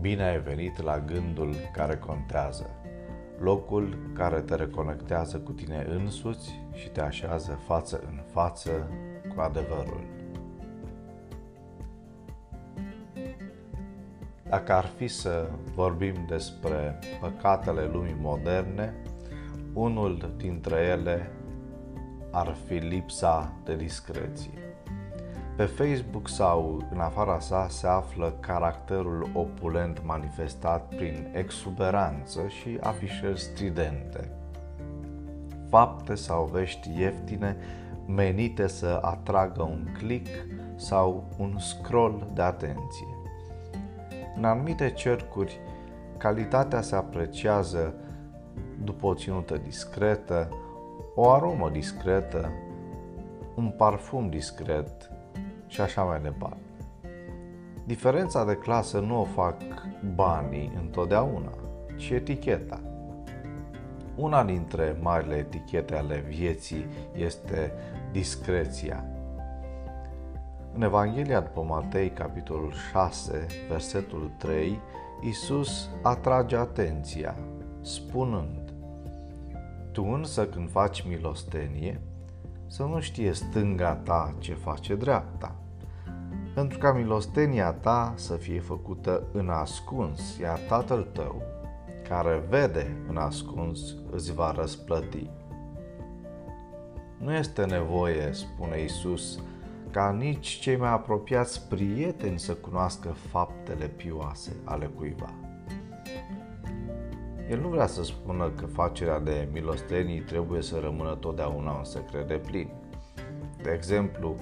Bine ai venit la gândul care contează, locul care te reconectează cu tine însuți și te așează față în față cu adevărul. Dacă ar fi să vorbim despre păcatele lumii moderne, unul dintre ele ar fi lipsa de discreție. Pe Facebook sau în afara sa se află caracterul opulent manifestat prin exuberanță și afișări stridente. Fapte sau vești ieftine menite să atragă un click sau un scroll de atenție. În anumite cercuri, calitatea se apreciază după o ținută discretă, o aromă discretă, un parfum discret, și așa mai departe. Diferența de clasă nu o fac banii întotdeauna, ci eticheta. Una dintre marile etichete ale vieții este discreția. În Evanghelia după Matei, capitolul 6, versetul 3, Isus atrage atenția, spunând: Tu însă când faci milostenie, să nu știe stânga ta ce face dreapta, pentru ca milostenia ta să fie făcută în ascuns, iar Tatăl tău, care vede în ascuns, îți va răsplăti. Nu este nevoie, spune Isus, ca nici cei mai apropiați prieteni să cunoască faptele pioase ale cuiva. El nu vrea să spună că facerea de milostenii trebuie să rămână totdeauna un secret de plin. De exemplu,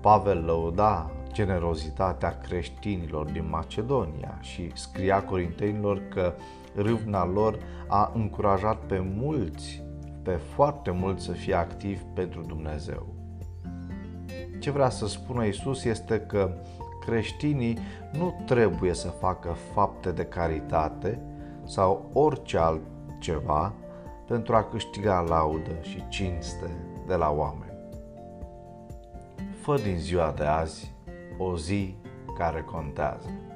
Pavel lăuda generozitatea creștinilor din Macedonia și scria corintenilor că râvna lor a încurajat pe mulți, pe foarte mulți să fie activi pentru Dumnezeu. Ce vrea să spună Isus este că creștinii nu trebuie să facă fapte de caritate, sau orice altceva pentru a câștiga laudă și cinste de la oameni. Fă din ziua de azi o zi care contează.